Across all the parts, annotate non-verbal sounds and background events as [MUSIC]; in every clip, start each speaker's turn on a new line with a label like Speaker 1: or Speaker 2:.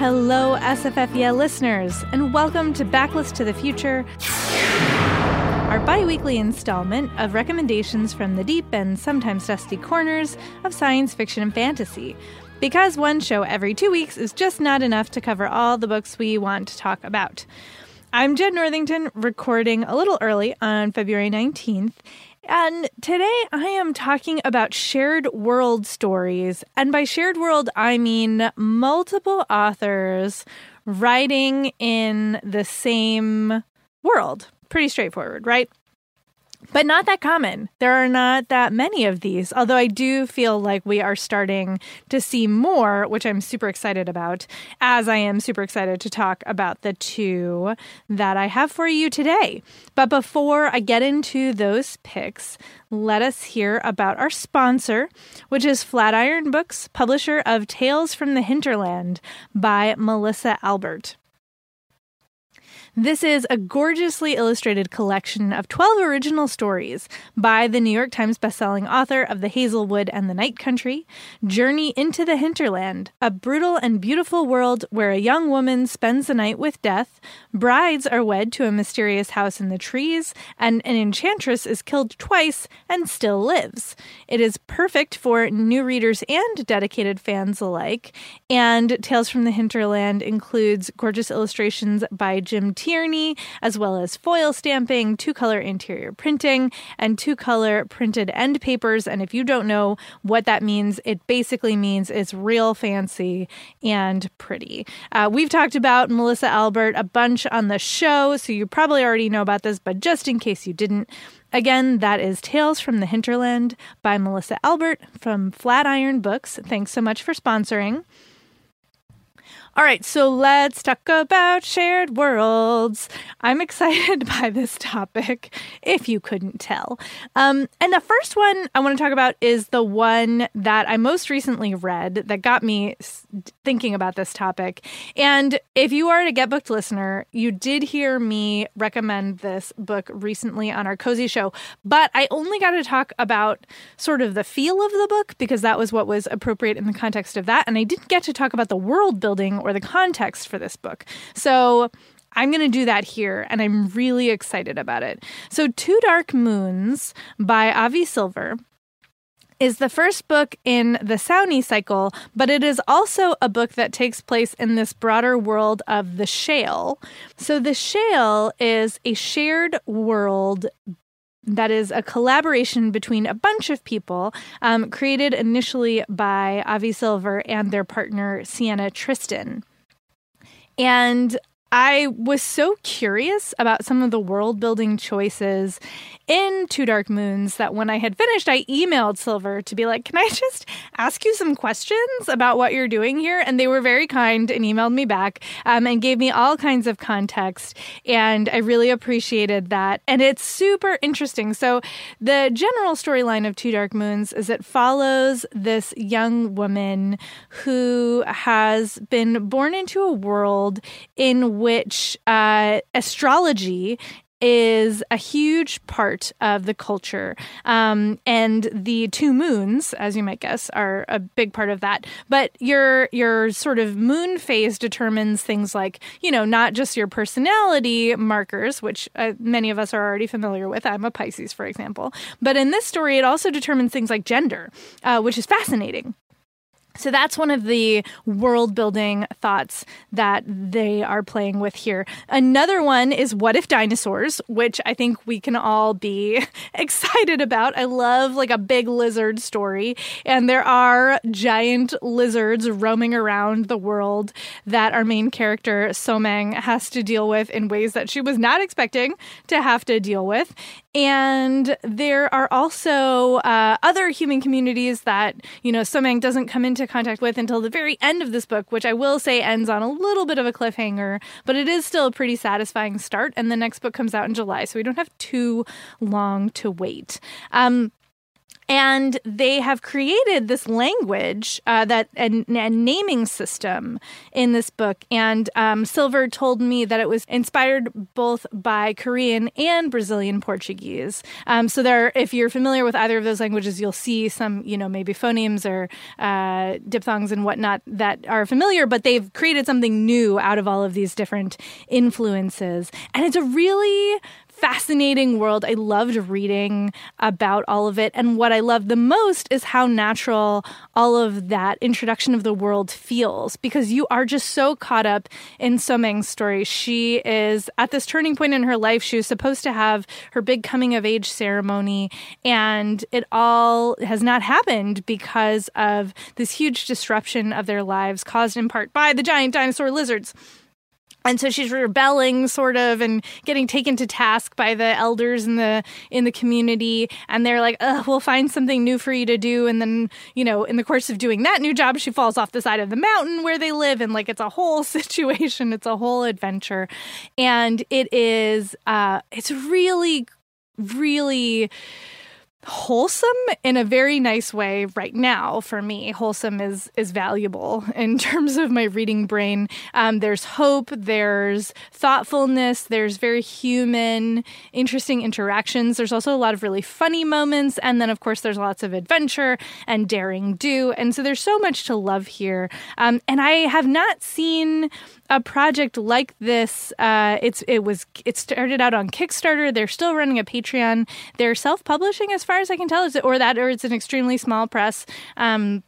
Speaker 1: Hello, SFF Yeah listeners, and welcome to Backlist to the Future, our bi weekly installment of recommendations from the deep and sometimes dusty corners of science fiction and fantasy. Because one show every two weeks is just not enough to cover all the books we want to talk about. I'm Jenn Northington, recording a little early on February 19th, and today I am talking about shared world stories. And by shared world, I mean multiple authors writing in the same world. Pretty straightforward, right? But not that common. There are not that many of these, although I do feel like we are starting to see more, which I'm super excited about, as I am super excited to talk about the two that I have for you today. But before I get into those picks, let us hear about our sponsor, which is Flatiron Books, publisher of Tales from the Hinterland by Melissa Albert. This is a gorgeously illustrated collection of 12 original stories by the New York Times bestselling author of The Hazel Wood and the Night Country, Journey into the Hinterland, a brutal and beautiful world where a young woman spends the night with death, brides are wed to a mysterious house in the trees, and an enchantress is killed twice and still lives. It is perfect for new readers and dedicated fans alike, and Tales from the Hinterland includes gorgeous illustrations by Jim Tierney, as well as foil stamping, two color interior printing, and two color printed end papers. And if you don't know what that means, it basically means it's real fancy and pretty. Uh, we've talked about Melissa Albert a bunch on the show, so you probably already know about this, but just in case you didn't, Again, that is Tales from the Hinterland by Melissa Albert from Flatiron Books. Thanks so much for sponsoring. All right, so let's talk about shared worlds. I'm [LAUGHS] excited by this topic, if you couldn't tell. Um, and the first one I want to talk about is the one that I most recently read that got me thinking about this topic. And if you are a Get Booked listener, you did hear me recommend this book recently on our Cozy Show, but I only got to talk about sort of the feel of the book because that was what was appropriate in the context of that. And I didn't get to talk about the world building or the context for this book. So I'm going to do that here, and I'm really excited about it. So, Two Dark Moons by Avi Silver is the first book in the Sauúti cycle, but it is also a book that takes place in this broader world of the Shale. So, the Shale is a shared world that is a collaboration between a bunch of people um, created initially by Avi Silver and their partner Sienna Tristen. And I was so curious about some of the world building choices in Two Dark Moons that when I had finished, I emailed Silver to be like, Can I just ask you some questions about what you're doing here? And they were very kind and emailed me back um, and gave me all kinds of context. And I really appreciated that. And it's super interesting. So, the general storyline of Two Dark Moons is it follows this young woman who has been born into a world in which uh, astrology is a huge part of the culture. Um, and the two moons, as you might guess, are a big part of that. But your your sort of moon phase determines things like, you know, not just your personality markers, which uh, many of us are already familiar with. I'm a Pisces, for example. But in this story, it also determines things like gender, uh, which is fascinating. So that's one of the world building thoughts that they are playing with here. Another one is What If Dinosaurs, which I think we can all be [LAUGHS] excited about. I love like a big lizard story. And there are giant lizards roaming around the world that our main character, Sohmeng has to deal with in ways that she was not expecting to have to deal with. And there are also uh, other human communities that, you know, Sohmeng doesn't come into contact with until the very end of this book, which I will say ends on a little bit of a cliffhanger, but it is still a pretty satisfying start. And the next book comes out in July, so we don't have too long to wait. Um, and they have created this language uh, that and, naming system in this book. And um, Silver told me that it was inspired both by Korean and Brazilian Portuguese. Um, so there, if you're familiar with either of those languages, you'll see some, you know, maybe phonemes or uh, diphthongs and whatnot that are familiar. But they've created something new out of all of these different influences, and it's a really fascinating world. I loved reading about all of it. And what I love the most is how natural all of that introduction of the world feels because you are just so caught up in Sohmeng's story. She is at this turning point in her life. She was supposed to have her big coming of age ceremony, and it all has not happened because of this huge disruption of their lives caused in part by the giant dinosaur lizards. And so she's rebelling sort of and getting taken to task by the elders in the in the community and they're like, we'll find something new for you to do." And then, you know, in the course of doing that new job, she falls off the side of the mountain where they live and like it's a whole [LAUGHS] situation, it's a whole adventure. And it is uh it's really really wholesome in a very nice way right now for me wholesome is is valuable [LAUGHS] in terms of my reading brain um, there's hope there's thoughtfulness there's very human interesting interactions there's also a lot of really funny moments and then of course there's lots of adventure and daring do and so there's so much to love here um, and i have not seen a project like this. Uh, it's it was it started out on Kickstarter. They're still running a Patreon. They're self publishing, as far as I can tell, is or that or it's an extremely small press. Um,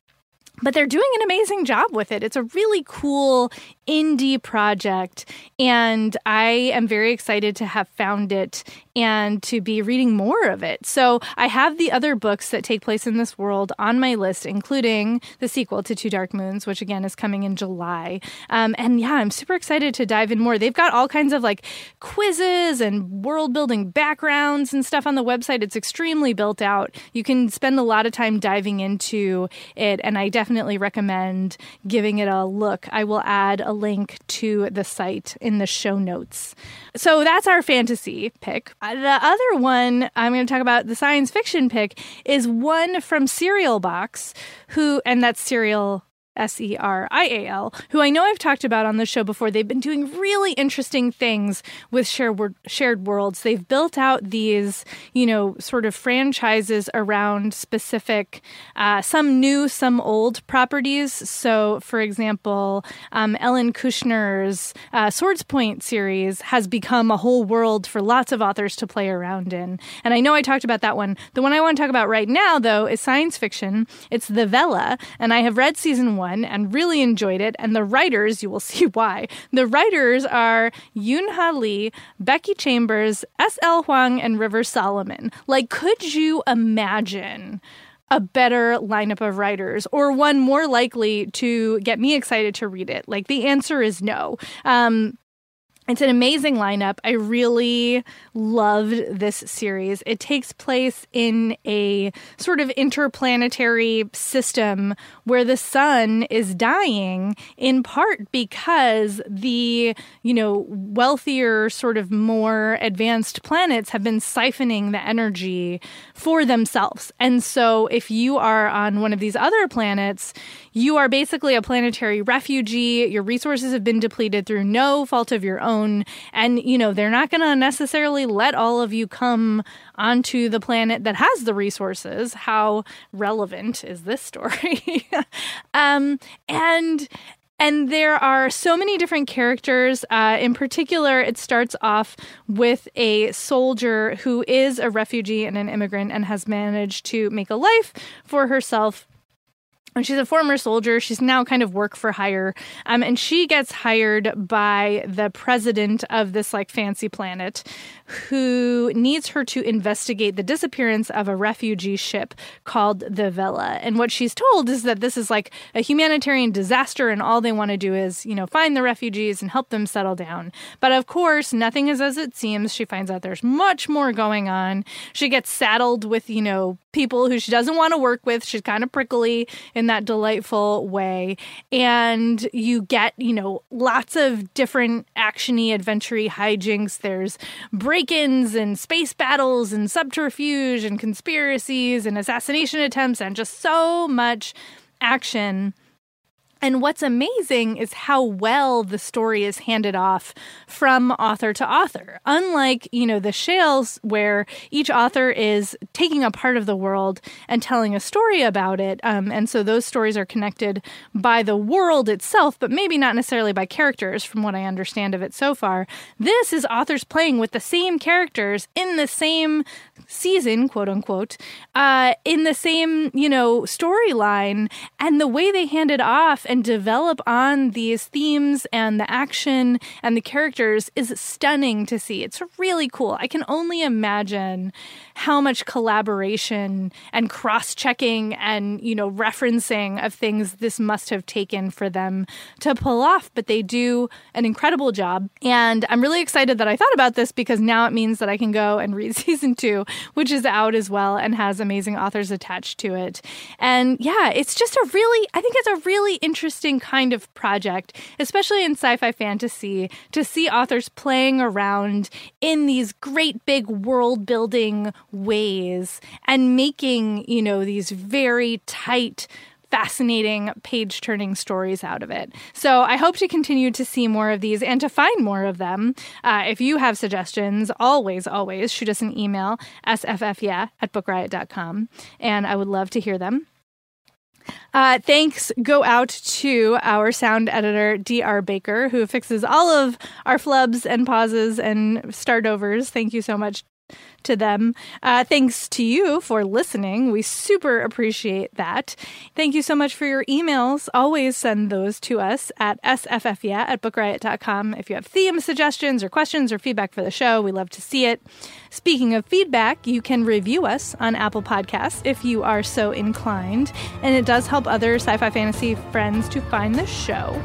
Speaker 1: but they're doing an amazing job with it. It's a really cool indie project, and I am very excited to have found it and to be reading more of it. So I have the other books that take place in this world on my list, including the sequel to Two Dark Moons, which again is coming in July. Um, and yeah, I'm super excited to dive in more. They've got all kinds of like quizzes and world building backgrounds and stuff on the website. It's extremely built out. You can spend a lot of time diving into it, and I definitely recommend giving it a look. I will add a link to the site in the show notes. So that's our fantasy pick. Uh, the other one I'm going to talk about, the science fiction pick, is one from Serial Box, who, and that's Serial S E R I A L, who I know I've talked about on the show before. They've been doing really interesting things with shared, shared worlds. They've built out these, you know, sort of franchises around specific, uh, some new, some old properties. So, for example, um, Ellen Kushner's uh, Swordspoint series has become a whole world for lots of authors to play around in. And I know I talked about that one. The one I want to talk about right now, though, is science fiction. It's The Vela, and I have read season one one and really enjoyed it. And the writers, you will [LAUGHS] see why. The writers are Yoon Ha Lee, Becky Chambers, S.L. Huang, and River Solomon. Like, could you imagine? a better lineup of writers or one more likely to get me excited to read it? Like the answer is no. Um, it's an amazing lineup. I really loved this series. It takes place in a sort of interplanetary system where the sun is dying in part because the, you know, wealthier, sort of more advanced planets have been siphoning the energy for themselves. And so if you are on one of these other planets, you are basically a planetary refugee. Your resources have been depleted through no fault of your own. And, you know, they're not going to necessarily let all of you come onto the planet that has the resources. How relevant is this story? [LAUGHS] um, and and there are so many different characters. Uh, in particular, it starts off with a soldier who is a refugee and an immigrant and has managed to make a life for herself and she's a former soldier. She's now kind of work for hire. Um, and she gets hired by the president of this like fancy planet who needs her to investigate the disappearance of a refugee ship called the Vela. And what she's told is that this is like a humanitarian disaster and all they want to do is, you know, find the refugees and help them settle down. But of course, nothing is as it seems. She finds out there's much more going on. She gets saddled with, you know, people who she doesn't want to work with. She's kind of prickly in that delightful way. And you get, you know, lots of different actiony, adventure hijinks. There's break ins and space battles and subterfuge and conspiracies and assassination attempts and just so much action and what's amazing is how well the story is handed off from author to author. Unlike, you know, the Shales, where each author is taking a part of the world and telling a story about it. Um, and so those stories are connected by the world itself, but maybe not necessarily by characters, from what I understand of it so far. This is authors playing with the same characters in the same season, quote unquote, uh, in the same, you know, storyline. And the way they hand it off and develop on these themes and the action and the characters is stunning to see. It's really cool. I can only imagine how much collaboration and cross checking and, you know, referencing of things this must have taken for them to pull off. But they do an incredible job. And I'm really excited that I thought about this because now it means that I can go and [LAUGHS] read season two, which is out as well and has amazing authors attached to it. And yeah, it's just a really, I think it's a really interesting kind of project, especially in sci fi fantasy, to see authors playing around in these great big world building ways and making, you know, these very tight, fascinating page turning stories out of it. So I hope to continue to see more of these and to find more of them. Uh, if you have suggestions, always, always shoot us an email, sffyeah at bookriot.com, and I would love to hear them. Uh, thanks go out to our sound editor, D.R. Baker, who fixes all of our flubs and pauses and start overs. Thank you so much to them. Uh, thanks to you for listening. We super appreciate that. Thank you so much for your emails. Always send those to us at sffyeah at bookriot.com. If you have theme suggestions or questions or feedback for the show, we love to see it. Speaking of feedback, you can review us on Apple Podcasts if you are so inclined, and it does help other sci fi fantasy friends to find the show.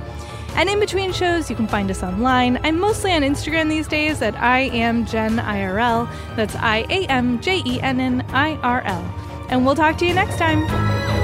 Speaker 1: And in between shows, you can find us online. I'm mostly on Instagram these days at I am Jenn IRL. That's I A M J E N N I R L. And we'll talk to you next time.